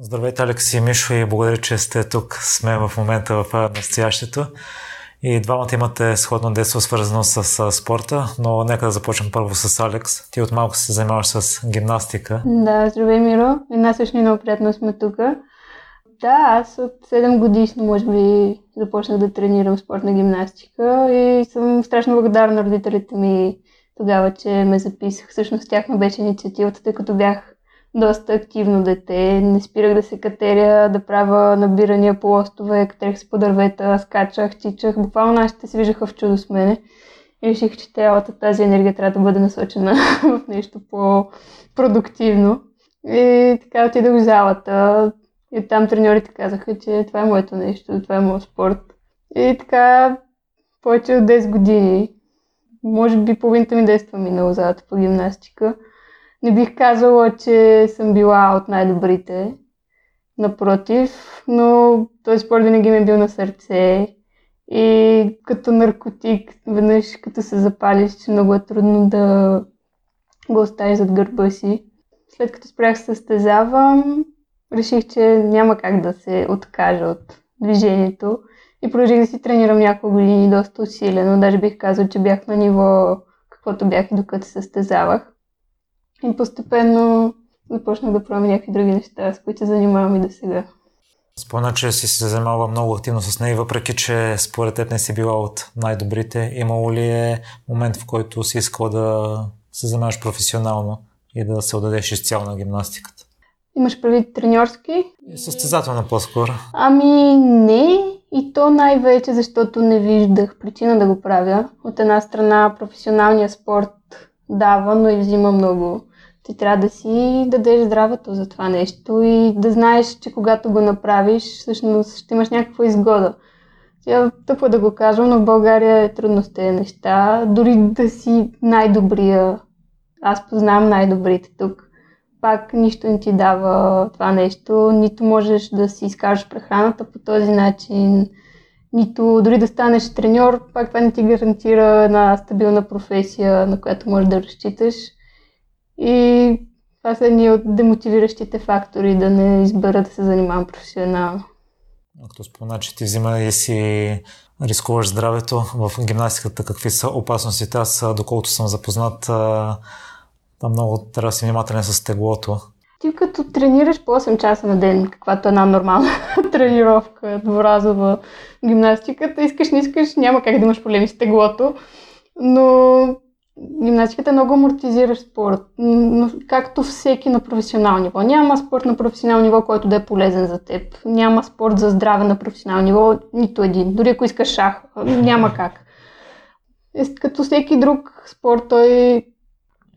Здравейте, Алекс и Мишо и благодаря, че сте тук. Сме в момента в настоящето. И двамата имате сходно детство, свързано с спорта, но нека да започнем първо с Алекс. Ти от малко се занимаваш с гимнастика. Да, здравей, Миро. Нас също много приятно сме тук. Да, аз от 7 годишно, може би, започнах да тренирам спортна гимнастика и съм страшно благодарна на родителите ми тогава, че ме записах. Всъщност тяхна беше инициативата, тъй като бях доста активно дете. Не спирах да се катеря, да правя набирания по лостове, катерих се по дървета, скачах, тичах. Буквално нашите се виждаха в чудо с мене. И реших, че цялата тази енергия трябва да бъде насочена в нещо по-продуктивно. И така отидох в залата. И там треньорите казаха, че това е моето нещо, това е моят спорт. И така повече от 10 години, може би половината ми действа минало залата по гимнастика. Не бих казала, че съм била от най-добрите. Напротив, но този спорт винаги ми е бил на сърце. И като наркотик, веднъж като се запалиш, че много е трудно да го оставиш зад гърба си. След като спрях състезавам, реших, че няма как да се откажа от движението и продължих да си тренирам няколко години доста усилено. Даже бих казал, че бях на ниво каквото бях и докато се състезавах. И постепенно започнах да правя някакви други неща, с които се занимавам и до сега. Спомня, че си се занимава много активно с нея, въпреки че според теб не си била от най-добрите. Имало ли е момент, в който си искала да се занимаваш професионално и да се отдадеш изцяло на гимнастиката? Имаш прави треньорски? Състезателно по-скоро. Ами не, и то най-вече, защото не виждах причина да го правя. От една страна професионалния спорт дава, но и взима много. Ти трябва да си дадеш здравето за това нещо и да знаеш, че когато го направиш, всъщност ще имаш някаква изгода. Сега тъпо да го кажа, но в България е трудно с тези неща. Дори да си най-добрия, аз познавам най-добрите тук, пак нищо не ти дава това нещо. Нито можеш да си изкажеш прехраната по този начин, нито дори да станеш треньор, пак това не ти гарантира една стабилна професия, на която можеш да разчиташ. И това са едни от демотивиращите фактори да не избера да се занимавам професионално. Като спомена, че ти взима и си рискуваш здравето в гимнастиката, какви са опасностите? Аз, доколкото съм запознат, там много трябва да си внимателен с теглото. Ти като тренираш по 8 часа на ден, каквато е една нормална тренировка, дворазова гимнастиката, искаш, не искаш, няма как да имаш проблеми с теглото, но гимнастиката е много амортизиращ спорт, но както всеки на професионално ниво. Няма спорт на професионално ниво, който да е полезен за теб. Няма спорт за здраве на професионално ниво, нито един. Дори ако искаш шах, няма как. Е, като всеки друг спорт, той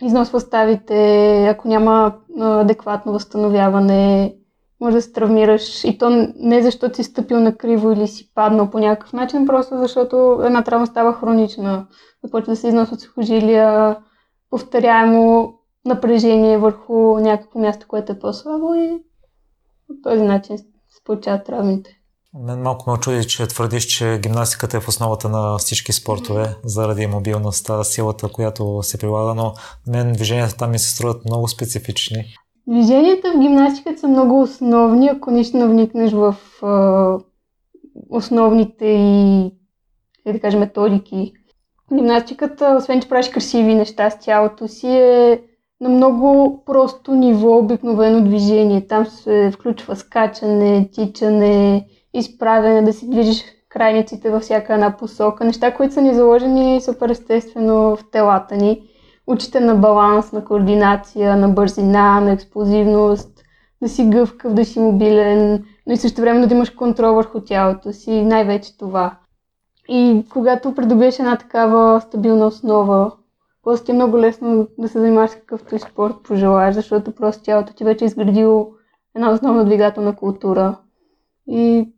износва ставите, ако няма адекватно възстановяване, може да се травмираш. И то не защото си стъпил на криво или си паднал по някакъв начин, просто защото една травма става хронична. Започва да се износват сухожилия, повторяемо напрежение върху някакво място, което е по-слабо и по този начин се получават травмите. Мен малко ме очуди, че твърдиш, че гимнастиката е в основата на всички спортове, заради мобилността, силата, която се прилага, но мен движенията там ми се струват много специфични. Движенията в гимнастиката са много основни, ако наистина вникнеш в е, основните и, да кажем, методики. Гимнастиката, освен че правиш красиви неща с тялото си, е на много просто ниво обикновено движение. Там се включва скачане, тичане, изправяне, да си движиш крайниците във всяка една посока. Неща, които са ни заложени супер естествено в телата ни. Учите на баланс, на координация, на бързина, на експлозивност, да си гъвкав, да си мобилен, но и също време да имаш контрол върху тялото си, най-вече това. И когато придобиеш една такава стабилна основа, просто ти е много лесно да се занимаваш с какъвто и спорт пожелаеш, защото просто тялото ти вече е изградило една основна двигателна култура. И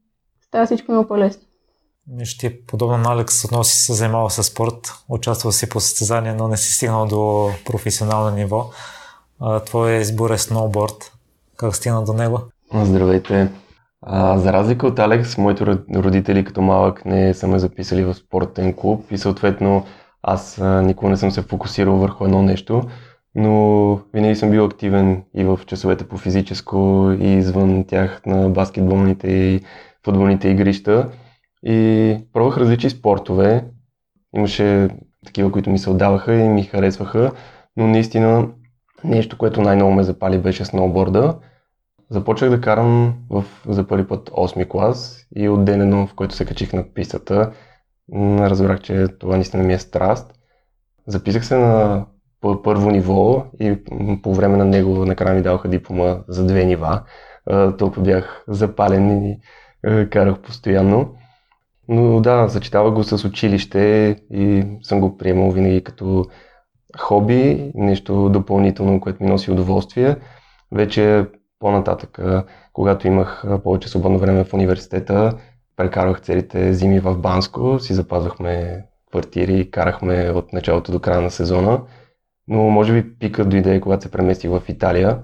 става всичко много по-лесно. Миш ти, подобно на Алекс, отново си се занимава с спорт, участвал си по състезания, но не си стигнал до професионално ниво. Твоя избор е сноуборд. Как стигна до него? Здравейте. А, за разлика от Алекс, моите родители като малък не са ме записали в спортен клуб и съответно аз никога не съм се фокусирал върху едно нещо. но винаги съм бил активен и в часовете по физическо, и извън тях на баскетболните и футболните игрища. И пробвах различни спортове. Имаше такива, които ми се отдаваха и ми харесваха, но наистина нещо, което най-много ме запали беше сноуборда. Започнах да карам в, за първи път 8 клас и от ден в който се качих на пистата, разбрах, че това наистина ми е страст. Записах се на първо ниво и по време на него накрая ми даваха диплома за две нива. Толкова бях запален и карах постоянно. Но да, зачитава го с училище и съм го приемал винаги като хоби, нещо допълнително, което ми носи удоволствие. Вече по-нататък, когато имах повече свободно време в университета, прекарвах целите зими в Банско, си запазвахме квартири и карахме от началото до края на сезона. Но може би пикът дойде, когато се преместих в Италия,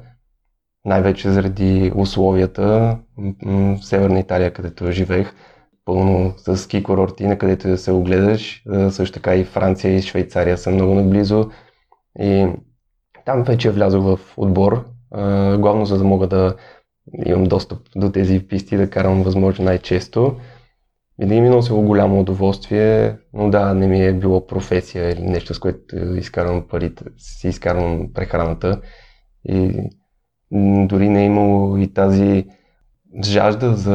най-вече заради условията в Северна Италия, където живеех, пълно с ски курорти, на където да се огледаш. Също така и Франция и Швейцария са много наблизо. И там вече влязох в отбор, главно за да мога да имам достъп до тези писти, да карам възможно най-често. Винаги ми носило голямо удоволствие, но да, не ми е било професия или нещо, с което изкарвам парите, си изкарвам прехраната. И дори не е имало и тази жажда за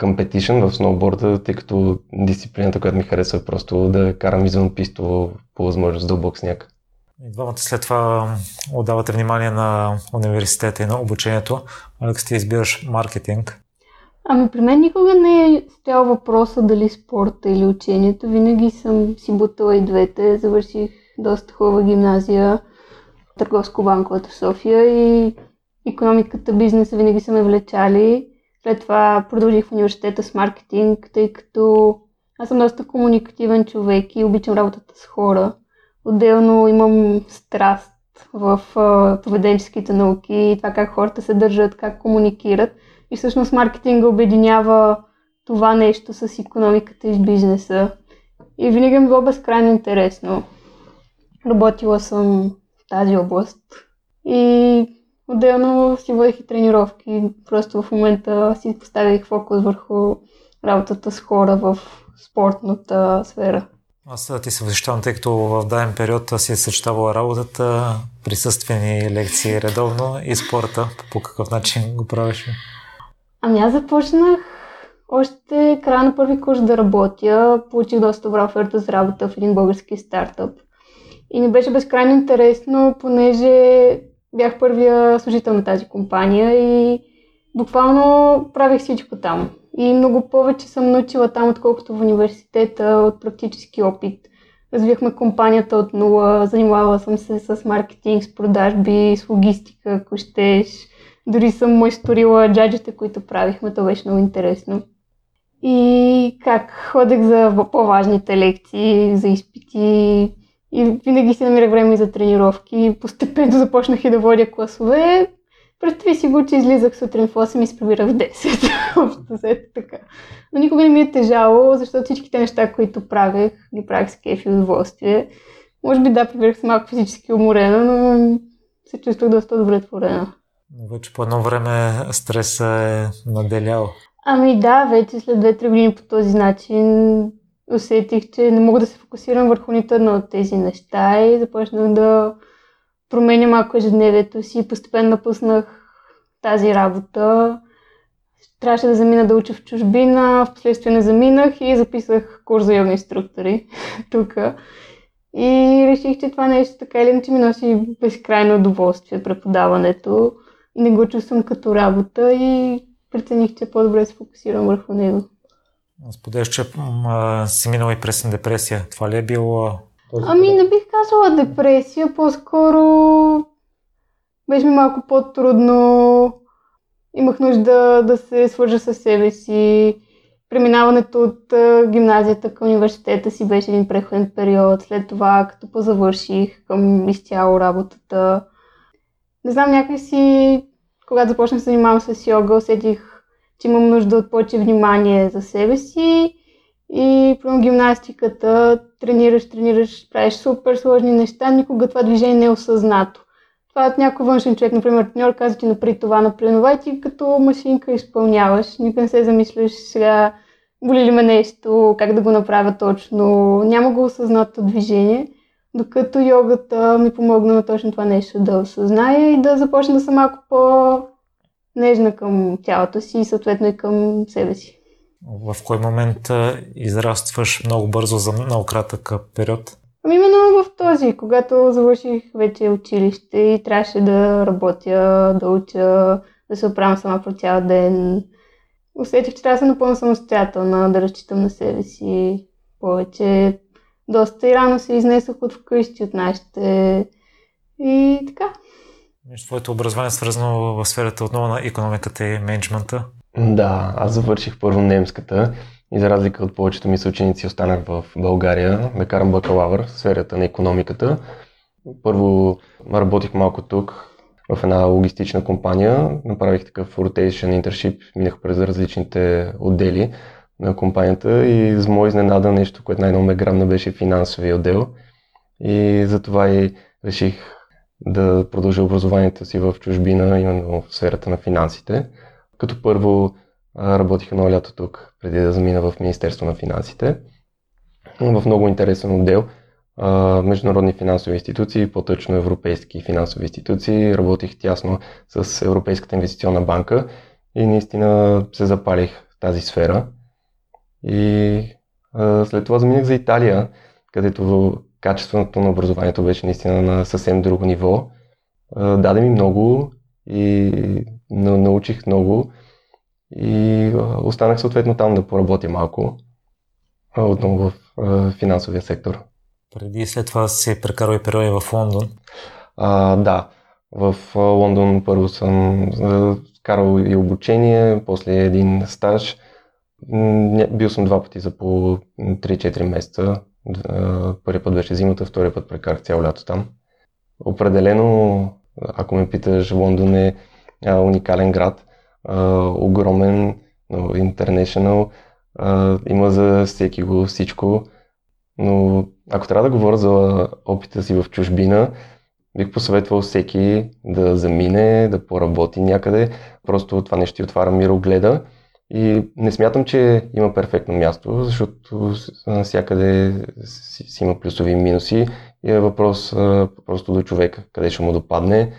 competition в сноуборда, тъй като дисциплината, която ми харесва е просто да карам извън писто по възможност дълбок сняг. И двамата след това отдавате внимание на университета и на обучението. Алекс, ти избираш маркетинг. Ами при мен никога не е стоял въпроса дали спорта или учението. Винаги съм си бутала и двете. Завърших доста хубава гимназия, търговско-банковата София и економиката, бизнеса винаги са ме влечали. След това продължих в университета с маркетинг, тъй като аз съм доста комуникативен човек и обичам работата с хора. Отделно имам страст в поведенческите науки, това как хората се държат, как комуникират. И всъщност маркетинга обединява това нещо с економиката и с бизнеса. И винаги ми било безкрайно интересно. Работила съм тази област. И отделно си водех и тренировки. Просто в момента си поставих фокус върху работата с хора в спортната сфера. Аз ти се възхищавам, тъй като в даден период си е съчетавала работата, присъствени лекции редовно и спорта. По какъв начин го правиш? Ами аз започнах още края на първи курс да работя. Получих доста добра оферта за работа в един български стартъп. И ми беше безкрайно интересно, понеже бях първия служител на тази компания и буквално правих всичко там. И много повече съм научила там, отколкото в университета от практически опит. Развихме компанията от нула, занимавала съм се с маркетинг, с продажби, с логистика, ако щеш. Дори съм майсторила джаджите, които правихме, то беше много интересно. И как ходех за по-важните лекции, за изпити и винаги си намирах време за тренировки. Постепенно започнах и да водя класове. Представи си го, че излизах сутрин в 8 и се прибирах в 10. Общо взето така. Но никога не ми е тежало, защото всичките неща, които правех, ги правех с кеф и удоволствие. Може би да, прибирах се малко физически уморена, но се чувствах доста удовлетворена. Вече по едно време стреса е наделял. Ами да, вече след 2-3 години по този начин усетих, че не мога да се фокусирам върху нито едно от тези неща и започнах да променя малко ежедневието си. Постепенно напуснах тази работа. Трябваше да замина да уча в чужбина, в последствие не заминах и записах курс за йога инструктори тук. И реших, че това нещо така или иначе ми носи безкрайно удоволствие преподаването. Не го чувствам като работа и прецених, че по-добре се фокусирам върху него. Споделяш, че а, си минала и пресен депресия. Това ли е било Ами не бих казала депресия, по-скоро беше ми малко по-трудно. Имах нужда да се свържа с себе си. Преминаването от гимназията към университета си беше един преходен период. След това, като позавърших към изцяло работата, не знам, някакси, когато започнах да се занимавам с йога, усетих, че имам нужда от повече внимание за себе си И про гимнастиката тренираш, тренираш, правиш супер сложни неща, никога това движение не е осъзнато. Това от някой външен човек, например, треньор каза ти напри това, напри това и ти като машинка изпълняваш. Никога не се замисляш сега боли ли ме нещо, как да го направя точно. Няма го осъзнато движение. Докато йогата ми помогна на точно това нещо да осъзная и да започна да съм малко по-нежна към тялото си и съответно и към себе си. В кой момент израстваш много бързо за много кратък период? Ами именно в този, когато завърших вече училище и трябваше да работя, да уча, да се оправям сама по цял ден. Усетих, че трябва да съм напълно самостоятелна, да разчитам на себе си повече. Доста и рано се изнесох от вкъщи от нашите и така. Между твоето образование е свързано в сферата отново на економиката и менеджмента? Да, аз завърших първо немската и за разлика от повечето ми съученици останах в България да карам бакалавър в сферата на економиката. Първо работих малко тук в една логистична компания, направих такъв rotation internship, минах през различните отдели на компанията и за мое изненада нещо, което най-много ме грабна беше финансовия отдел и затова и реших да продължа образованието си в чужбина, именно в сферата на финансите. Като първо работих едно лято тук, преди да замина в Министерство на финансите. В много интересен отдел. Международни финансови институции, по-точно европейски финансови институции. Работих тясно с Европейската инвестиционна банка и наистина се запалих в тази сфера. И след това заминах за Италия, където качеството на образованието беше наистина на съвсем друго ниво. Даде ми много и научих много и останах съответно там да поработя малко, отново в финансовия сектор. Преди след това си прекарал и периоди в Лондон? А, да, в Лондон първо съм карал и обучение, после един стаж. Бил съм два пъти за по 3-4 месеца. Първият път беше зимата, втория път прекарах цяло лято там. Определено, ако ме питаш, Лондон е уникален град огромен, international, има за всеки го всичко, но ако трябва да говоря за опита си в чужбина, бих посъветвал всеки да замине, да поработи някъде. Просто това нещо ти отваря мирогледа. И не смятам, че има перфектно място, защото навсякъде си, си има плюсови и минуси и е въпрос просто до човека, къде ще му допадне.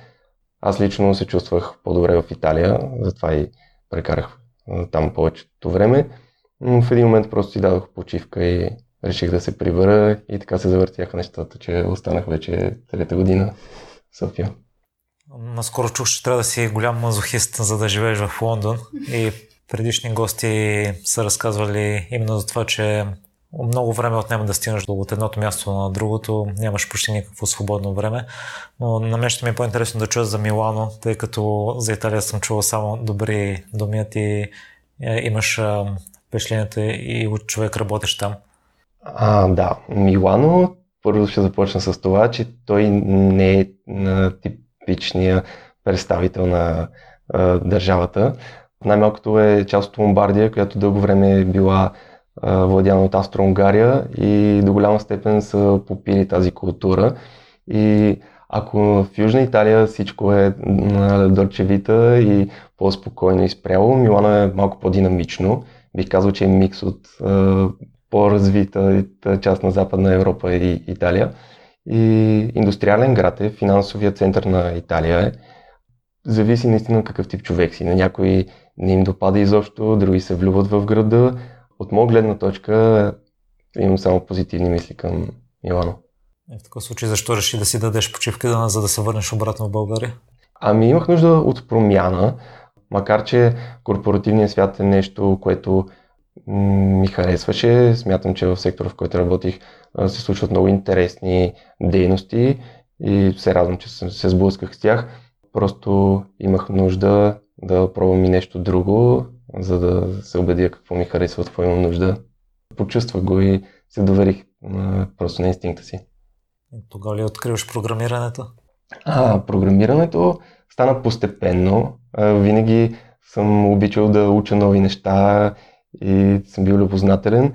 Аз лично се чувствах по-добре в Италия, затова и прекарах там повечето време. Но в един момент просто си дадох почивка и реших да се прибера и така се завъртяха нещата, че останах вече трета година в София. Наскоро чух, че трябва да си голям мазохист, за да живееш в Лондон и предишни гости са разказвали именно за това, че много време отнема да стигнеш от едното място на другото, нямаш почти никакво свободно време. Но на мен ще ми е по-интересно да чуя за Милано, тъй като за Италия съм чувал само добри думи, ти е, имаш впечатлението и от човек работещ там. А, да, Милано, първо ще започна с това, че той не е типичния представител на а, държавата. Най-малкото е част от Ломбардия, която дълго време е била владяна от Австро-Унгария и до голяма степен са попили тази култура. И ако в Южна Италия всичко е дърчевита и по-спокойно и спряло, Милано е малко по-динамично. Бих казал, че е микс от по-развита част на Западна Европа и Италия. И индустриален град е, финансовия център на Италия е. Зависи наистина какъв тип човек си. На някои не им допада изобщо, други се влюбват в града, от моя гледна точка имам само позитивни мисли към Милано. Е, в такъв случай защо реши да си дадеш почивка, за да се върнеш обратно в България? Ами имах нужда от промяна, макар че корпоративният свят е нещо, което ми харесваше. Смятам, че в сектора, в който работих, се случват много интересни дейности и се радвам, че се сблъсках с тях. Просто имах нужда да пробвам и нещо друго, за да се убедя какво ми харесва, какво имам нужда. Почувствах го и се доверих просто на инстинкта си. Тогава ли откриваш програмирането? А, програмирането стана постепенно. Винаги съм обичал да уча нови неща и съм бил любознателен.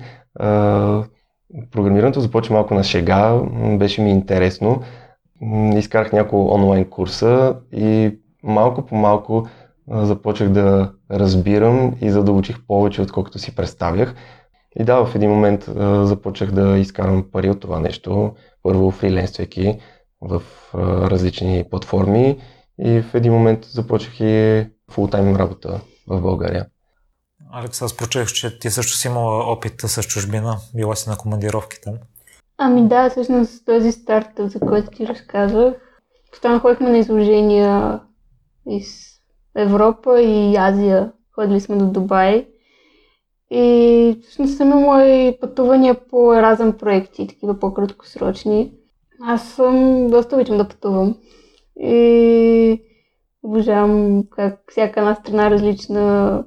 програмирането започва малко на шега, беше ми интересно. Изкарах няколко онлайн курса и малко по малко започнах да разбирам и задълбочих повече, отколкото си представях. И да, в един момент започнах да изкарам пари от това нещо. Първо фриленствайки в различни платформи и в един момент започнах и фултайм работа в България. Алекс, аз прочех, че ти също си имала опит с чужбина, била си на командировки там. Ами да, всъщност този старт, за който ти разказах, постоянно ходихме на изложения из Европа и Азия. Ходили сме до Дубай. И всъщност съм имала и пътувания по разен проекти, такива по-краткосрочни. Аз съм доста обичам да пътувам. И обожавам как всяка една страна различна.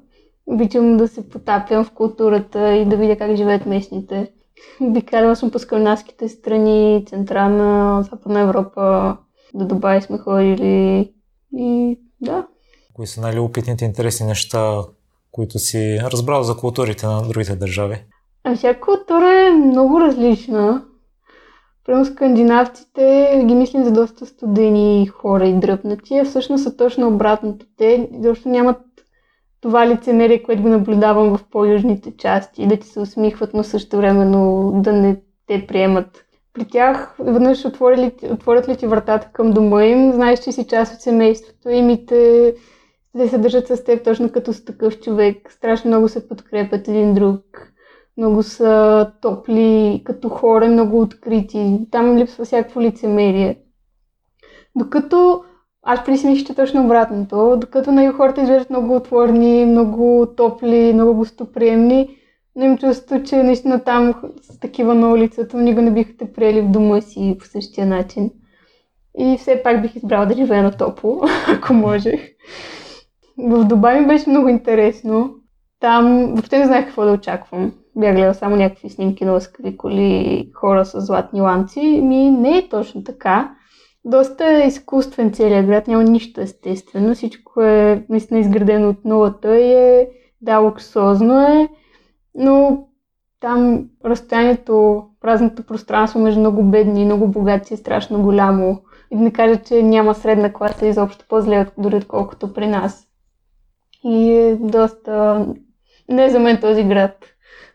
Обичам да се потапям в културата и да видя как живеят местните. Обикаляла съм по скандинавските страни, Централна, Западна Европа, до Дубай сме ходили и да. Кои са най-любопитните интересни неща, които си разбрал за културите на другите държави? А всяка култура е много различна. Прямо скандинавците ги мислим за доста студени хора и дръпнати, а всъщност са точно обратното. Те защото нямат това лицемерие, което го наблюдавам в по-южните части, да ти се усмихват, но също времено да не те приемат. При тях, веднъж отворят, отворят ли ти вратата към дома им, знаеш, че си част от семейството им и те, те се държат с теб точно като с такъв човек. Страшно много се подкрепят един друг. Много са топли като хора, много открити. Там липсва всякакво лицемерие. Докато аз мислих, че точно обратното. Докато на хората изглеждат много отворени, много топли, много гостоприемни, но им чувство, че наистина там с такива на улицата никога не биха те приели в дома си по същия начин. И все пак бих избрала да живея на топло, ако можех. В Дубай ми беше много интересно. Там въобще не знаех какво да очаквам. Бях гледала само някакви снимки на лъскави коли, хора с златни ланци. Ми не е точно така доста е изкуствен целият град, няма нищо естествено. Всичко е наистина изградено от нулата и е, да, луксозно е, но там разстоянието, празното пространство между много бедни и много богати е страшно голямо. И да не кажа, че няма средна класа изобщо по-зле, дори отколкото при нас. И е доста... Не е за мен този град.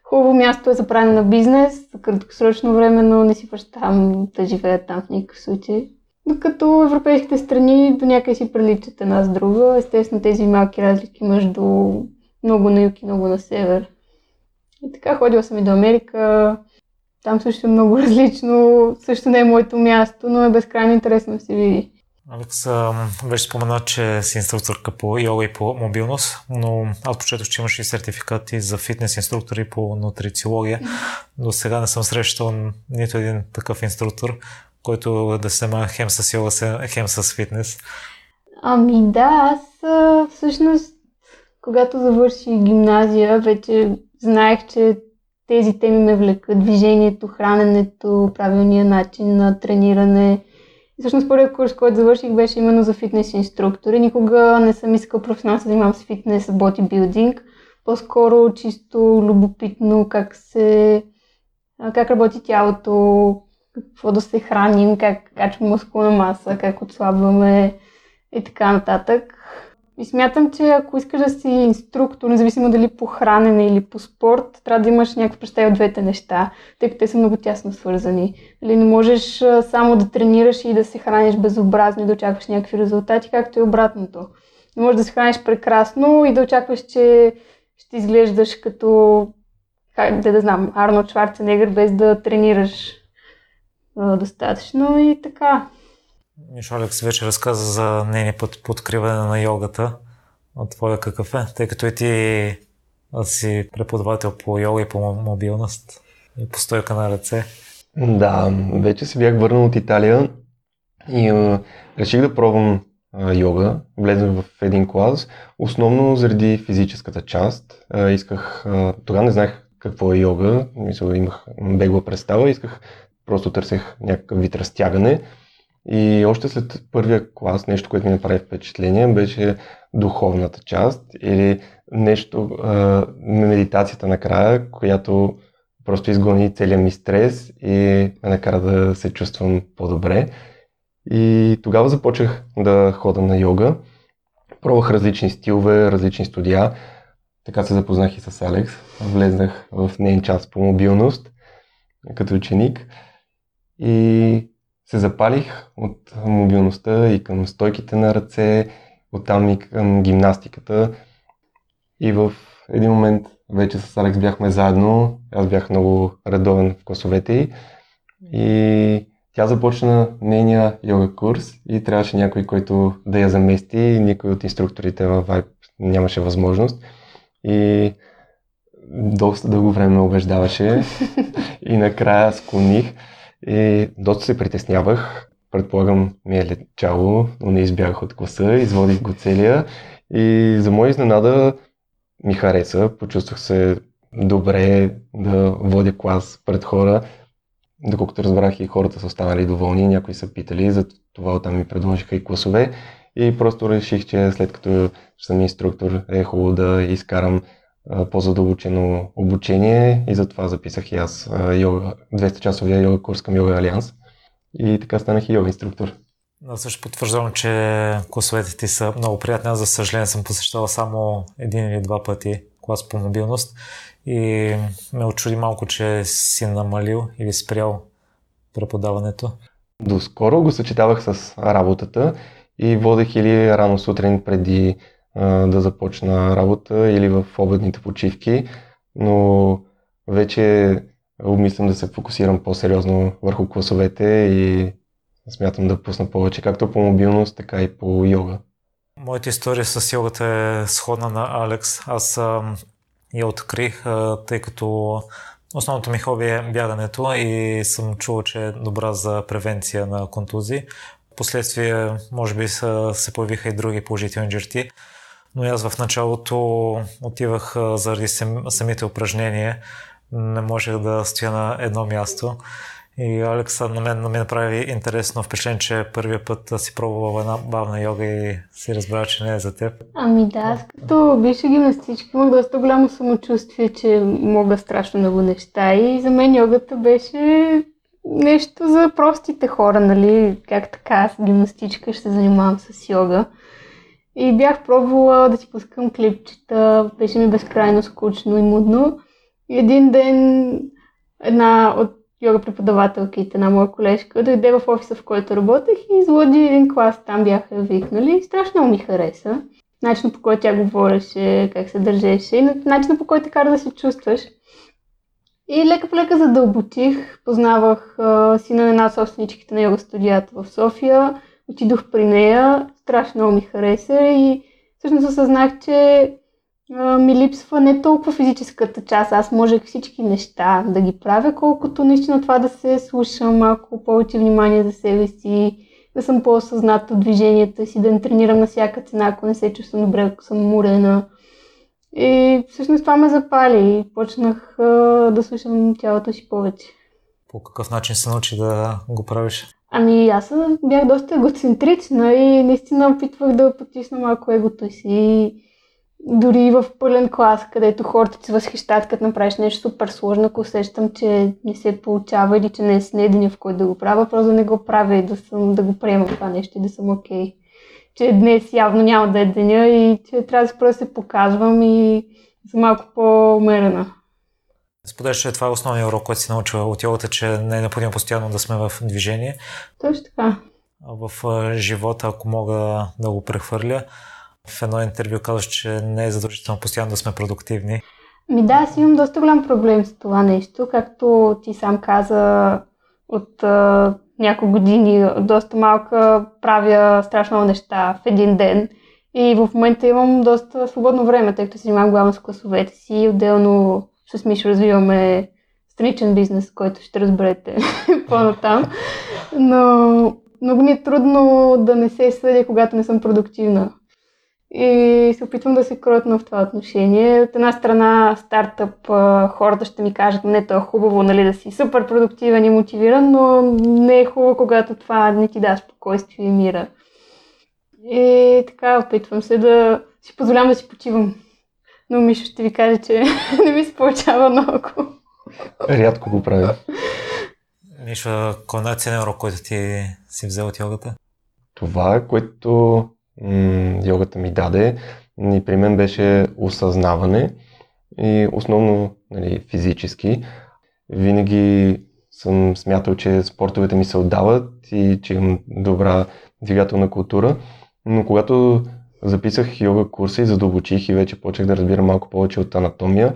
Хубаво място е за правене на бизнес, за краткосрочно време, но не си връщавам да живея там в никакъв случай. Докато европейските страни до някъде си приличат една с друга. Естествено тези малки разлики между много на юг и много на север. И така ходила съм и до Америка. Там също е много различно. Също не е моето място, но е безкрайно интересно да се види. Алекс, вече спомена, че си инструкторка по йога и по мобилност, но аз почетох, че имаш и сертификати за фитнес инструктори по нутрициология. До сега не съм срещал нито един такъв инструктор който да се занимава хем с йога, хем с фитнес? Ами да, аз всъщност, когато завърши гимназия, вече знаех, че тези теми ме влекат. Движението, храненето, правилния начин на трениране. И всъщност първият курс, който завърших, беше именно за фитнес инструктори. Никога не съм искал професионално да се занимавам с фитнес, бодибилдинг. По-скоро чисто любопитно как се как работи тялото, какво да се храним, как качваме мускулна маса, как отслабваме и така нататък. И смятам, че ако искаш да си инструктор, независимо дали по хранене или по спорт, трябва да имаш някакви представи от двете неща, тъй като те са много тясно свързани. Или не можеш само да тренираш и да се храниш безобразно и да очакваш някакви резултати, както и обратното. Не можеш да се храниш прекрасно и да очакваш, че ще изглеждаш като, как да, да знам, Арнолд Шварценегър, без да тренираш достатъчно и така. Мишо Алекс вече разказа за нейния път по откриване на йогата. А твоя какъв е? Тъй като и ти си преподавател по йога и по мобилност и по стойка на ръце. Да, вече се бях върнал от Италия и а, реших да пробвам а, йога. Влезнах в един клас, основно заради физическата част. А, исках, тогава не знаех какво е йога, мисля, имах бегла представа, исках Просто търсех някакъв вид разтягане. И още след първия клас, нещо, което ми направи впечатление, беше духовната част или нещо, а, медитацията накрая, която просто изгони целият ми стрес и ме накара да се чувствам по-добре. И тогава започнах да хода на йога. Пробвах различни стилове, различни студия. Така се запознах и с Алекс. Влезнах в нейн час по мобилност като ученик и се запалих от мобилността и към стойките на ръце, оттам и към гимнастиката. И в един момент вече с Алекс бяхме заедно, аз бях много редовен в класовете й и тя започна нейния йога курс и трябваше някой, който да я замести. Никой от инструкторите в Vibe нямаше възможност. И доста дълго време убеждаваше и накрая склоних и доста се притеснявах. Предполагам ми е лечало, но не избягах от класа, изводих го целия и за моя изненада ми хареса, почувствах се добре да водя клас пред хора. Доколкото разбрах и хората са останали доволни, някои са питали, за това оттам ми предложиха и класове и просто реших, че след като съм инструктор е хубаво да изкарам по-задълбочено обучение и затова записах и аз йога, 200 часовия йога курс към Йога Алианс и така станах и йога инструктор. Аз също потвърждавам, че класовете ти са много приятни. Аз, за съжаление, съм посещавал само един или два пъти клас по мобилност и ме очуди малко, че си намалил или спрял преподаването. Доскоро го съчетавах с работата и водех или рано сутрин преди да започна работа или в обедните почивки, но вече обмислям да се фокусирам по-сериозно върху класовете и смятам да пусна повече, както по мобилност, така и по йога. Моята история с йогата е сходна на Алекс. Аз я открих, тъй като основното ми хоби е бягането и съм чувал, че е добра за превенция на контузии. Последствие, може би, са, се появиха и други положителни черти, но аз в началото отивах заради самите упражнения. Не можех да стоя на едно място. И Алекса на мен, мен направи интересно впечатление, че първия път си пробвала една бавна йога и си разбра, че не е за теб. Ами да, аз като бивша гимнастичка имах доста голямо самочувствие, че мога страшно много неща и за мен йогата беше нещо за простите хора, нали? Как така, аз гимнастичка ще се занимавам с йога. И бях пробвала да си пускам клипчета, беше ми безкрайно скучно и мудно. И един ден една от йога преподавателките на моя колежка дойде в офиса, в който работех и излъди един клас. Там бяха викнали. Страшно ми хареса. Начинът по който тя говореше, как се държеше и начинът по който те кара да се чувстваш. И лека по лека задълбочих. Познавах а, сина на една от собственичките на йога студията в София. Отидох при нея. Страшно много ми хареса и всъщност осъзнах, че ми липсва не толкова физическата част. Аз можех всички неща да ги правя, колкото наистина това да се слушам малко повече внимание за себе си, да съм по-осъзната от движенията си, да не тренирам на всяка цена, ако не се чувствам добре, ако съм мурена. И всъщност това ме запали и почнах да слушам тялото си повече. По какъв начин се научи да го правиш? Ами аз бях доста егоцентрична и наистина опитвах да потисна малко егото си дори в пълен клас, където хората се възхищават, като направиш нещо супер сложно, ако усещам, че не се получава или че не е с деня, в който да го правя, просто да не го правя и да, съм, да го приема това нещо и да съм окей. Okay. Че днес явно няма да е деня и че трябва да просто се показвам и съм малко по-умерена. Споделяш, че това е основният урок, който си научила от йогата, че не е необходимо постоянно да сме в движение. Точно така. В живота, ако мога да го прехвърля, в едно интервю казваш, че не е задължително постоянно да сме продуктивни. Ми да, аз имам доста голям проблем с това нещо. Както ти сам каза, от а, няколко години, доста малка, правя страшно много неща в един ден. И в момента имам доста свободно време, тъй като се занимавам главно с класовете си. Отделно с Мишо развиваме страничен бизнес, който ще разберете по-натам. Но много ми е трудно да не се съдя, когато не съм продуктивна и се опитвам да се кротна в това отношение. От една страна стартъп, хората ще ми кажат, не, то е хубаво нали, да си супер продуктивен и мотивиран, но не е хубаво, когато това не ти дава спокойствие и мира. И така, опитвам се да си позволявам да си почивам. Но Мишо ще ви каже, че не ми се получава много. Рядко го правя. Миша, кой е най-ценен урок, който ти си взел от йогата? Това, което м- йогата ми даде, и при мен беше осъзнаване и основно нали, физически. Винаги съм смятал, че спортовете ми се отдават и че имам добра двигателна култура, но когато записах йога курса и задълбочих и вече почнах да разбирам малко повече от анатомия,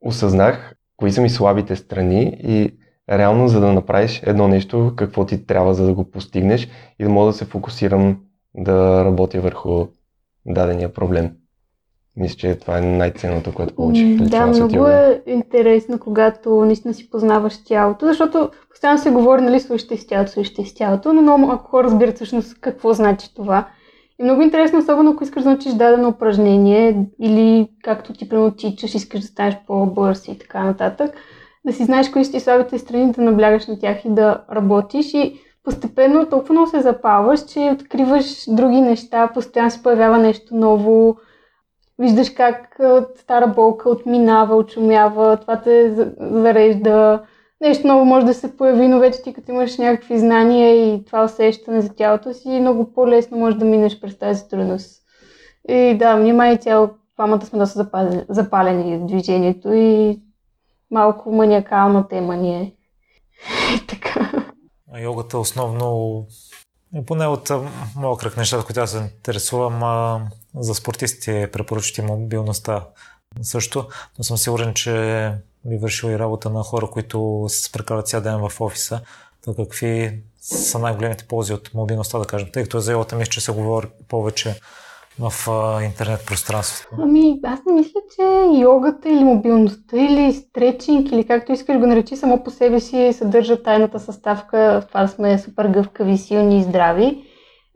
осъзнах кои са ми слабите страни и реално за да направиш едно нещо, какво ти трябва за да го постигнеш и да мога да се фокусирам да работя върху дадения проблем. Мисля, че това е най-ценното, което получих. Да, много е интересно, когато наистина си познаваш тялото, защото постоянно се говори, нали, слушайте с тялото, слушайте с тялото, но много малко хора разбират всъщност какво значи това. И много интересно, особено ако искаш да научиш дадено упражнение или както ти прямо тичаш, искаш да станеш по-бърз и така нататък, да си знаеш кои са ти слабите страни, да наблягаш на тях и да работиш. И постепенно толкова много се запалваш, че откриваш други неща, постоянно се появява нещо ново, виждаш как стара болка отминава, очумява, това те зарежда, нещо ново може да се появи, но вече ти като имаш някакви знания и това усещане за тялото си, много по-лесно може да минеш през тази трудност. И да, внимай цяло, двамата сме доста запалени, запалени в движението и малко маниакална тема ни е. така. Йогата основно, поне от моя кръг нещата, които аз се интересувам, а, за спортистите препоръчате мобилността също, но съм сигурен, че би вършила и работа на хора, които се прекарат цял ден в офиса. То какви са най-големите ползи от мобилността, да кажем? Тъй като за йогата мисля, че се говори повече в а, интернет пространството? Ами, аз не мисля, че йогата или мобилността или стречинг или както искаш го наречи, само по себе си съдържа тайната съставка в това да сме супер гъвкави, силни и здрави.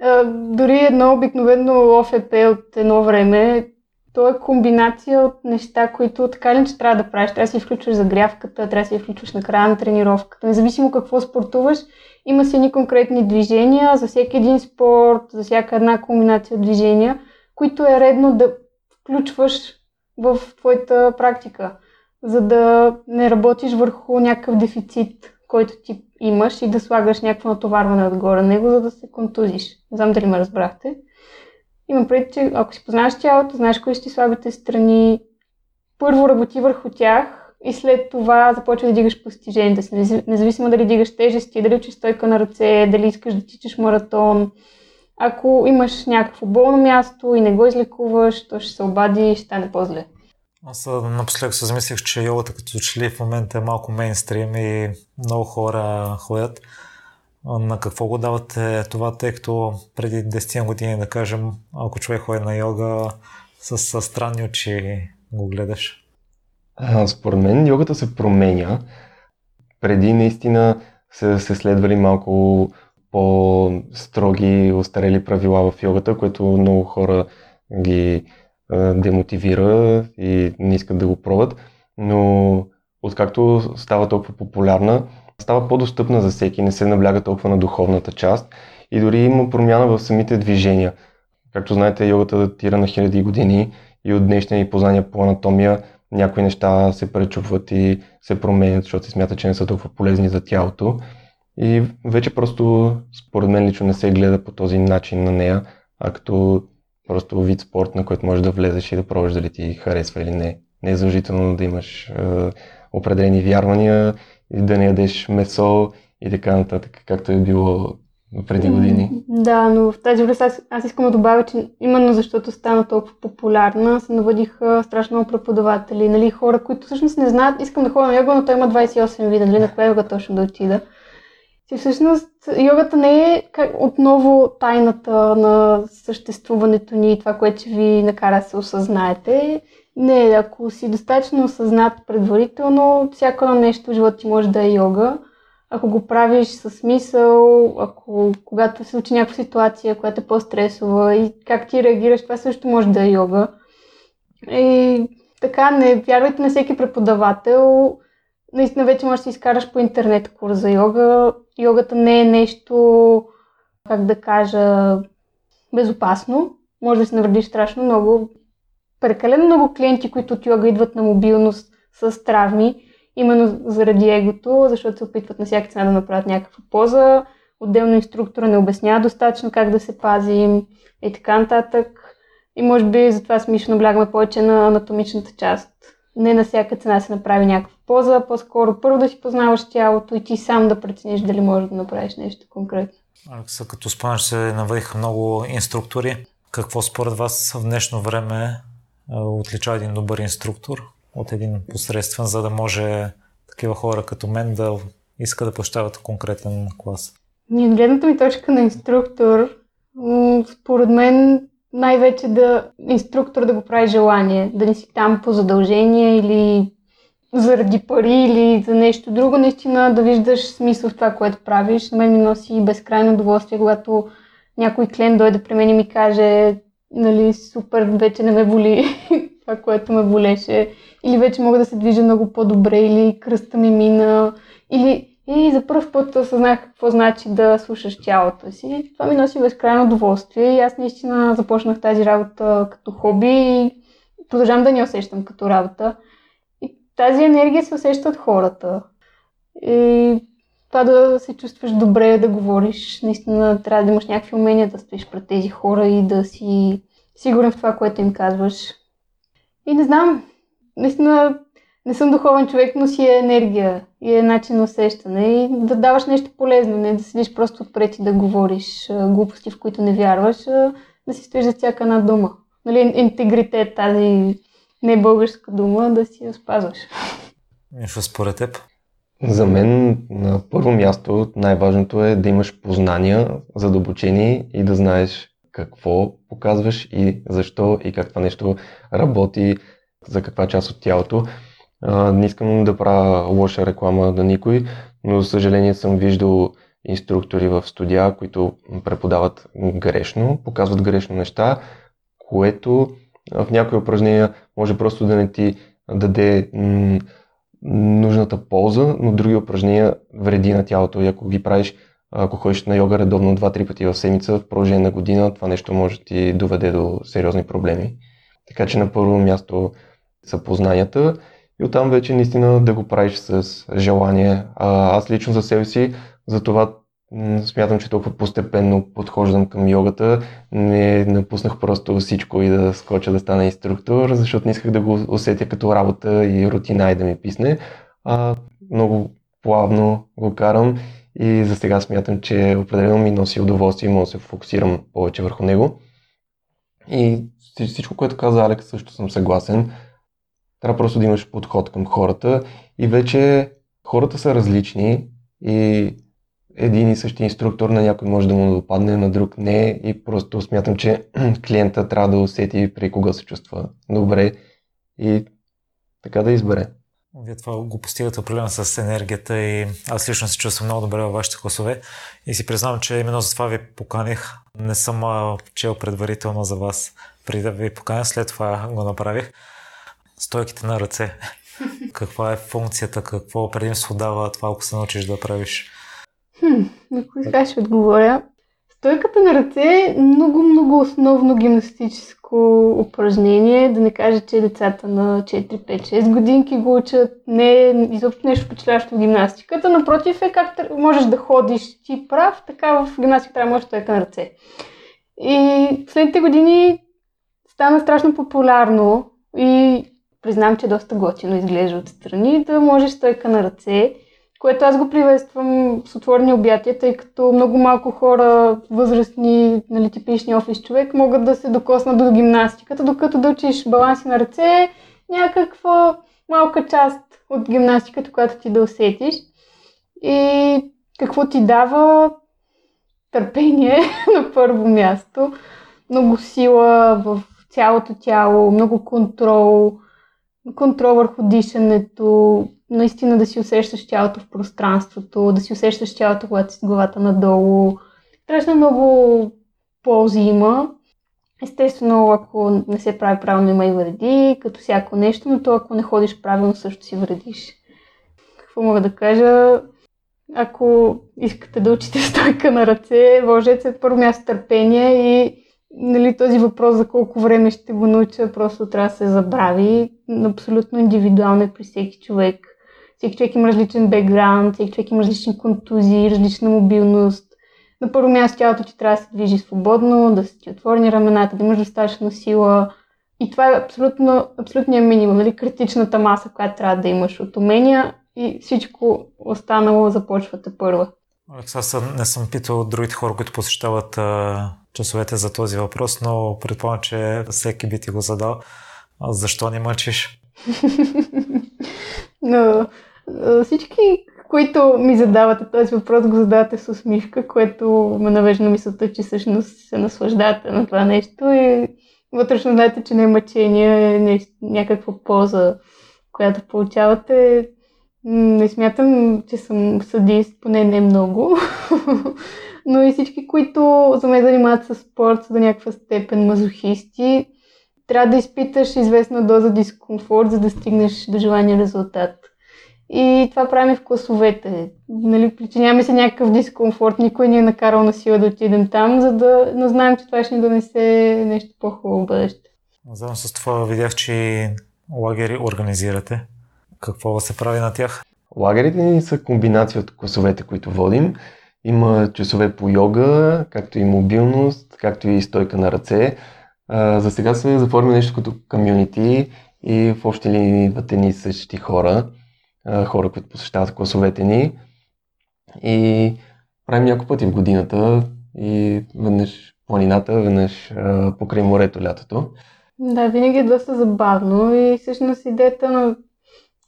А, дори едно обикновено ОФП от едно време, то е комбинация от неща, които така ли, че трябва да правиш. Трябва да си включваш загрявката, трябва да си включваш на края на тренировката. Независимо какво спортуваш, има си едни конкретни движения за всеки един спорт, за всяка една комбинация от движения – които е редно да включваш в твоята практика, за да не работиш върху някакъв дефицит, който ти имаш и да слагаш някакво натоварване отгоре на него, за да се контузиш. Не знам дали ме разбрахте. Има преди, че ако си познаваш тялото, знаеш кои са ти слабите страни, първо работи върху тях и след това започва да дигаш постиженията си. Независимо дали дигаш тежести, дали учиш стойка на ръце, дали искаш да тичаш маратон, ако имаш някакво болно място и не го излекуваш, то ще се обади и ще стане по-зле. Аз напоследък се замислих, че йогата като че в момента е малко мейнстрим и много хора ходят. На какво го давате това, тъй като преди 10 години, да кажем, ако човек ходи на йога, с, странни очи го гледаш? А, според мен йогата се променя. Преди наистина се, се следвали малко по-строги, устарели правила в йогата, което много хора ги демотивира и не искат да го пробват. Но откакто става толкова популярна, става по-достъпна за всеки, не се набляга толкова на духовната част и дори има промяна в самите движения. Както знаете, йогата датира на хиляди години и от днешния и познания по анатомия някои неща се пречупват и се променят, защото се смята, че не са толкова полезни за тялото. И вече просто, според мен лично не се гледа по този начин на нея, а като просто вид спорт, на който можеш да влезеш и да пробваш дали ти харесва или не. Не е задължително да имаш е, определени вярвания и да не ядеш месо и така нататък, както е било преди години. Да, но в тази връзка аз, аз искам да добавя, че именно защото стана толкова популярна, се навъдиха страшно много преподаватели, нали, хора, които всъщност не знаят, искам да ходя на йога, но той има 28 вида, нали, на коя йога точно да отида. Че всъщност йогата не е как, отново тайната на съществуването ни и това, което ви накара да се осъзнаете. Не, ако си достатъчно осъзнат предварително, всяко едно нещо в живота ти може да е йога. Ако го правиш със смисъл, ако когато се случи някаква ситуация, която е по-стресова и как ти реагираш, това също може да е йога. И така, не вярвайте на всеки преподавател наистина вече можеш да си изкараш по интернет курс за йога. Йогата не е нещо, как да кажа, безопасно. Може да се навредиш страшно много. Прекалено много клиенти, които от йога идват на мобилност с травми именно заради егото, защото се опитват на всяка цена да направят някаква поза. Отделно инструктора не обяснява достатъчно как да се пазим и така нататък. И може би затова смишно наблягаме повече на анатомичната част. Не на всяка цена се направи някаква поза, по-скоро първо да си познаваш тялото и ти сам да прецениш дали можеш да направиш нещо конкретно. Алекса, като спомняш се навъдиха много инструктори. Какво според вас в днешно време отличава един добър инструктор от един посредствен, за да може такива хора като мен да иска да посещават конкретен клас? Ние гледната ми точка на инструктор, според мен най-вече да инструктор да го прави желание, да не си там по задължение или заради пари или за нещо друго, наистина да виждаш смисъл в това, което правиш. Мен ми носи безкрайно удоволствие, когато някой клиент дойде при мен и ми каже, нали, супер, вече не ме боли това, което ме болеше, или вече мога да се движа много по-добре, или кръста ми мина, или и за първ път осъзнах какво значи да слушаш тялото си. Това ми носи безкрайно удоволствие и аз наистина започнах тази работа като хоби и продължавам да не усещам като работа. И тази енергия се усеща от хората. И това да се чувстваш добре, да говориш, наистина трябва да имаш някакви умения да стоиш пред тези хора и да си сигурен в това, което им казваш. И не знам, наистина не съм духовен човек, но си е енергия и е начин на усещане и да даваш нещо полезно, не да седиш просто отпред и да говориш глупости, в които не вярваш, да си стоиш за всяка една дума. Нали, интегритет, тази не българска дума, да си я спазваш. Нещо според теб? За мен на първо място най-важното е да имаш познания, задълбочени и да знаеш какво показваш и защо и как това нещо работи, за каква част от тялото. Не искам да правя лоша реклама на никой, но за съжаление съм виждал инструктори в студия, които преподават грешно, показват грешно неща, което в някои упражнения може просто да не ти даде нужната полза, но други упражнения вреди на тялото. И ако ги правиш, ако ходиш на йога редовно 2-3 пъти в седмица, в продължение на година, това нещо може да ти доведе до сериозни проблеми. Така че на първо място са познанията и оттам вече наистина да го правиш с желание. А, аз лично за себе си, за това смятам, че толкова постепенно подхождам към йогата. Не напуснах просто всичко и да скоча да стана инструктор, защото не исках да го усетя като работа и рутина и да ми писне. А, много плавно го карам и за сега смятам, че определено ми носи удоволствие и мога да се фокусирам повече върху него. И всичко, което каза Алекс, също съм съгласен. Трябва просто да имаш подход към хората и вече хората са различни и един и същи инструктор на някой може да му допадне, на друг не и просто смятам, че клиента трябва да усети при кога се чувства добре и така да избере. Вие това го постигате определено с енергията и аз лично се чувствам много добре във вашите класове и си признавам, че именно за това ви поканих. Не съм чел предварително за вас преди да ви поканя, след това го направих. Стойките на ръце. Каква е функцията, какво предимство дава това, ако се научиш да правиш? Хм, ако сега ще отговоря. Стойката на ръце е много, много основно гимнастическо упражнение. Да не кажа, че децата на 4, 5, 6 годинки го учат. Не е изобщо нещо впечатляващо в гимнастиката. Напротив е как можеш да ходиш ти прав, така в гимнастиката трябва да можеш стойка на ръце. И последните години стана страшно популярно и признам, че доста готино изглежда отстрани да можеш стойка на ръце което аз го приветствам с отворени обятия, тъй като много малко хора, възрастни, нали, типични офис човек, могат да се докоснат до гимнастиката, докато да учиш баланси на ръце, някаква малка част от гимнастиката, която ти да усетиш. И какво ти дава търпение на първо място, много сила в цялото тяло, много контрол, контрол върху дишането, наистина да си усещаш тялото в пространството, да си усещаш тялото, когато си с главата надолу. Страшно много ползи има. Естествено, ако не се прави правилно, има и вреди, като всяко нещо, но то ако не ходиш правилно, също си вредиш. Какво мога да кажа? Ако искате да учите стойка на ръце, вложете се първо място търпение и нали, този въпрос за колко време ще го науча, просто трябва да се забрави. Абсолютно индивидуално е при всеки човек всеки човек има различен бекграунд, всеки човек има различни контузии, различна мобилност. На първо място тялото ти трябва да се движи свободно, да се ти отворени рамената, да имаш достатъчно сила. И това е абсолютно, абсолютният минимум, нали? критичната маса, която трябва да имаш от умения и всичко останало започвате първа. Аз не съм питал другите хора, които посещават а, часовете за този въпрос, но предполагам, че всеки би ти го задал. А защо не мъчиш? но, всички, които ми задавате този въпрос, го задавате с усмивка, което ме навежда на мисълта, че всъщност се наслаждате на това нещо и вътрешно знаете, че не е мъчение, не е някаква полза, която получавате. Не смятам, че съм съдист, поне не много. Но и всички, които за мен занимават с спорт, са до някаква степен мазохисти. Трябва да изпиташ известна доза дискомфорт, за да стигнеш до желания резултат. И това правим в класовете. Нали, причиняваме се някакъв дискомфорт, никой ни е накарал на сила да отидем там, за да но знаем, че това ще ни донесе нещо по-хубаво бъдеще. Заедно с това видях, че лагери организирате. Какво се прави на тях? Лагерите ни са комбинация от класовете, които водим. Има часове по йога, както и мобилност, както и стойка на ръце. А, за сега се заформи нещо като комюнити и в общи линии идват едни същи хора, хора, които посещават класовете ни. И правим няколко пъти в годината и веднъж планината, веднъж покрай морето лятото. Да, винаги е доста забавно и всъщност идеята на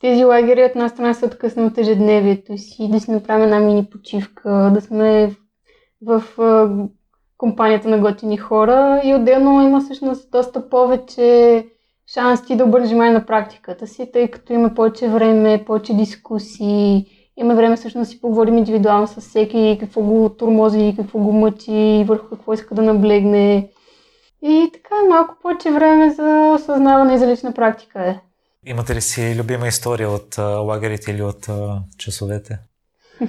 тези лагери от една страна се откъсна от ежедневието си, да си направим една мини почивка, да сме в, в компанията на готини хора и отделно има всъщност доста повече шанс ти да обърнеш внимание на практиката си, тъй като има повече време, повече дискусии, има време всъщност да си поговорим индивидуално с всеки, какво го турмози, какво го мъчи, върху какво иска да наблегне. И така, малко повече време за осъзнаване и за лична практика е. Имате ли си любима история от а, лагерите или от а, часовете?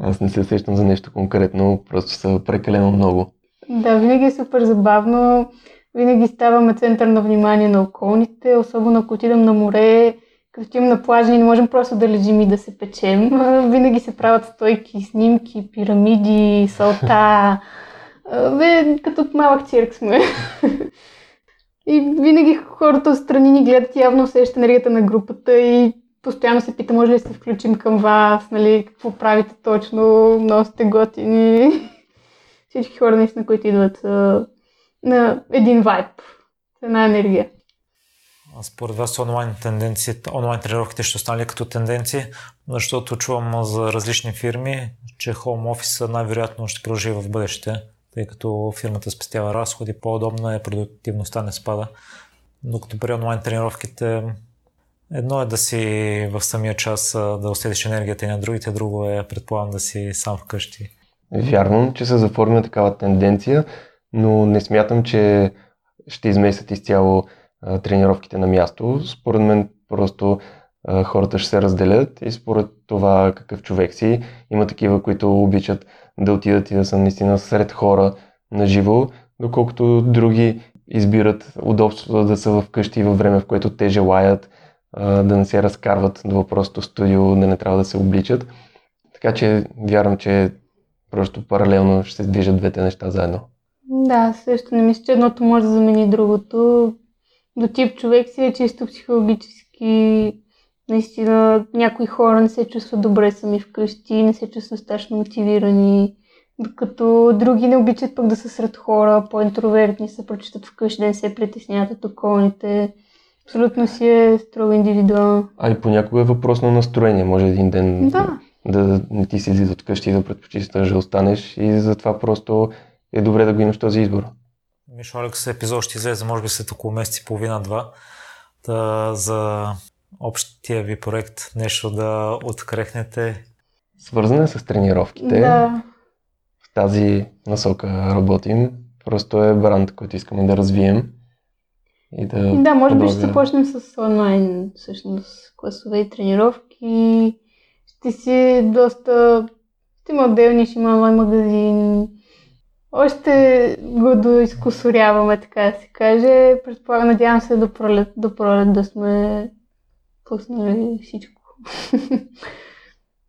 Аз не се сещам за нещо конкретно, просто са прекалено много. Да, винаги е супер забавно. Винаги ставаме център на внимание на околните, особено ако отидем на море, като отидем на плажа и не можем просто да лежим и да се печем. Винаги се правят стойки, снимки, пирамиди, салта. Бе, като малък цирк сме. И винаги хората отстрани ни гледат явно усеща енергията на групата и постоянно се пита, може ли да се включим към вас, нали, какво правите точно, много сте готини. Всички хора наистина, които идват на един вайб, една енергия. А според вас онлайн тенденциите, онлайн тренировките ще останали като тенденции, защото чувам за различни фирми, че хоум офиса най-вероятно ще продължи в бъдеще тъй като фирмата спестява разходи, по-удобна е, продуктивността не спада. Докато при онлайн тренировките едно е да си в самия час да усетиш енергията и на другите, друго е предполагам да си сам вкъщи. Вярвам, че се заформя такава тенденция, но не смятам, че ще изместят изцяло а, тренировките на място. Според мен просто а, хората ще се разделят и според това какъв човек си. Има такива, които обичат да отидат и да са наистина сред хора на живо, доколкото други избират удобството да са вкъщи във време, в което те желаят, да не се разкарват до въпросното студио, да не трябва да се обличат. Така че вярвам, че просто паралелно ще се движат двете неща заедно. Да, също не мисля, че едното може да замени другото. До тип човек си е чисто психологически. Наистина, някои хора не се чувстват добре сами вкъщи, не се чувстват страшно мотивирани, докато други не обичат пък да са сред хора, по-интровертни са, прочитат вкъщи, да не се притесняват от околните. Абсолютно си е строго индивидуално. А и понякога е въпрос на настроение. Може един ден да, да не ти се излиза от къщи и да предпочиташ да останеш и затова просто е добре да го имаш този избор. Мишо Алекс епизод ще излезе може би след около месец и половина-два. Да, за общия ви проект нещо да открехнете? Свързане с тренировките. Да. В тази насока работим. Просто е бранд, който искаме да развием. И да, да, може би ще започнем с онлайн всъщност класове и тренировки. Ще си доста... Ще има отделни, ще има онлайн магазин. Още го доизкусоряваме, така да се каже. Предполагам, надявам се до пролет, до пролет да сме пуснали всичко.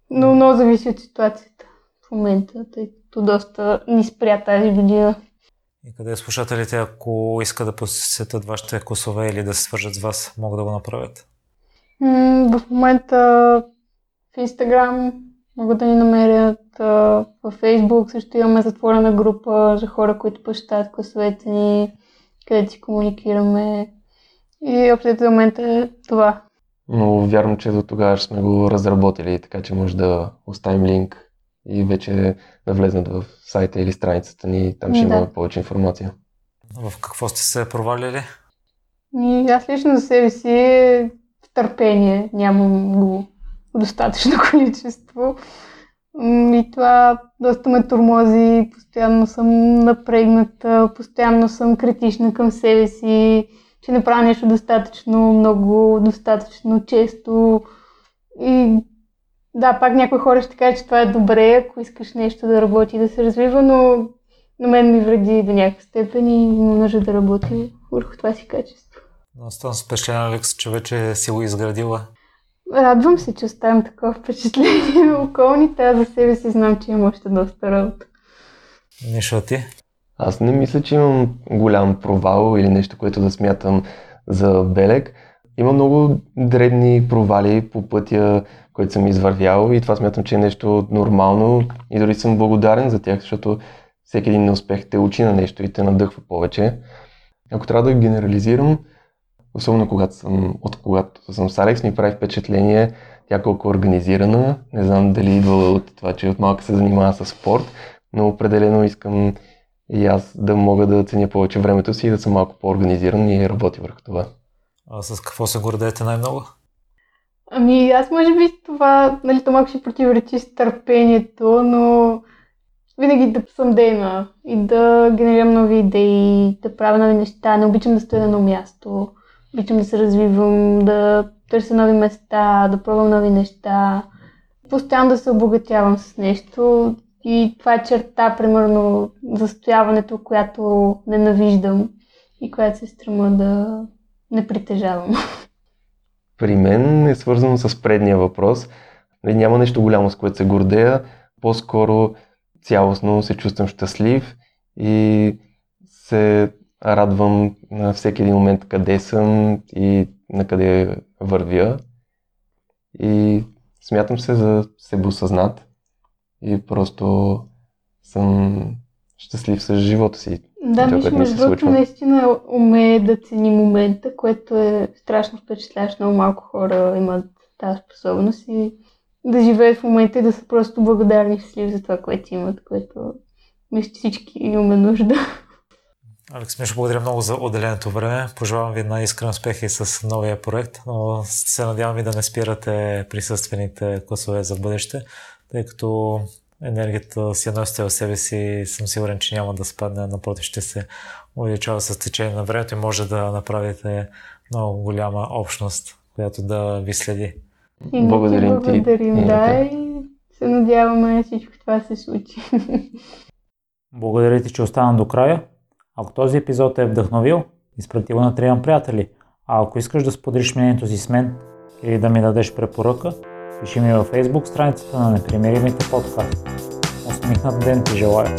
Но много зависи от ситуацията в момента, тъй като доста ни спря тази година. И къде слушателите, ако искат да посетят вашите косове или да се свържат с вас, могат да го направят? в момента в Инстаграм могат да ни намерят. В Фейсбук също имаме затворена група за хора, които посещават класовете ни, където си комуникираме. И общо момента е това. Но вярвам, че до тогава сме го разработили, така че може да оставим линк и вече да влезнат в сайта или страницата ни. Там ще да. има повече информация. В какво сте се провалили? И аз лично за себе си търпение нямам го достатъчно количество. И това доста ме тормози, постоянно съм напрегната, постоянно съм критична към себе си, че не правя нещо достатъчно много, достатъчно често. И да, пак някои хора ще кажат, че това е добре, ако искаш нещо да работи да се развива, но на мен ми вреди до някаква степен и има нужда да работи върху това си качество. Но съм впечатлена, Алекс, че вече си го изградила. Радвам се, че оставям такова впечатление в околните, а за себе си знам, че имам още доста работа. Нищо ти? Аз не мисля, че имам голям провал или нещо, което да смятам за белег. Има много дребни провали по пътя, който съм извървял и това смятам, че е нещо нормално и дори съм благодарен за тях, защото всеки един неуспех те учи на нещо и те надъхва повече. Ако трябва да генерализирам, особено когато съм, от когато съм с Алекс, ми прави впечатление тя колко е организирана. Не знам дали идва от това, че от малка се занимава с спорт, но определено искам и аз да мога да ценя повече времето си и да съм малко по-организиран и работя върху това. А с какво се гордеете най-много? Ами аз може би това, нали, то малко ще противоречи с търпението, но винаги да съм дейна и да генерирам нови идеи, да правя нови неща. Не обичам да стоя на едно място. Обичам да се развивам, да търся нови места, да пробвам нови неща. Постоянно да се обогатявам с нещо. И това е черта, примерно, застояването, която ненавиждам и която се стрема да не притежавам. При мен е свързано с предния въпрос. Нали, няма нещо голямо, с което се гордея. По-скоро цялостно се чувствам щастлив и се радвам на всеки един момент къде съм и на къде вървя. И смятам се за себеосъзнат и просто съм щастлив с живота си. Да, Миш, между другото, наистина умее да цени момента, което е страшно впечатляващо. Много малко хора имат тази способност и да живеят в момента и да са просто благодарни и щастливи за това, което имат, което мисля, че всички имаме нужда. Алекс Мишо, благодаря много за отделеното време. Пожелавам ви на искрен успех и с новия проект, но се надявам и да не спирате присъствените класове за бъдеще, тъй като енергията си носите в себе си съм сигурен, че няма да спадне, напротив ще се увеличава с течение на времето и може да направите много голяма общност, която да ви следи. И благодарим ти. Благодарим, да, и се надяваме всичко това се случи. Благодаря ти, че остана до края. Ако този епизод е вдъхновил, изпрати го на трима приятели. А ако искаш да споделиш мнението си с мен или да ми дадеш препоръка, пиши ми във Facebook страницата на Непримиримите подкаст. Усмихнат ден ти желая!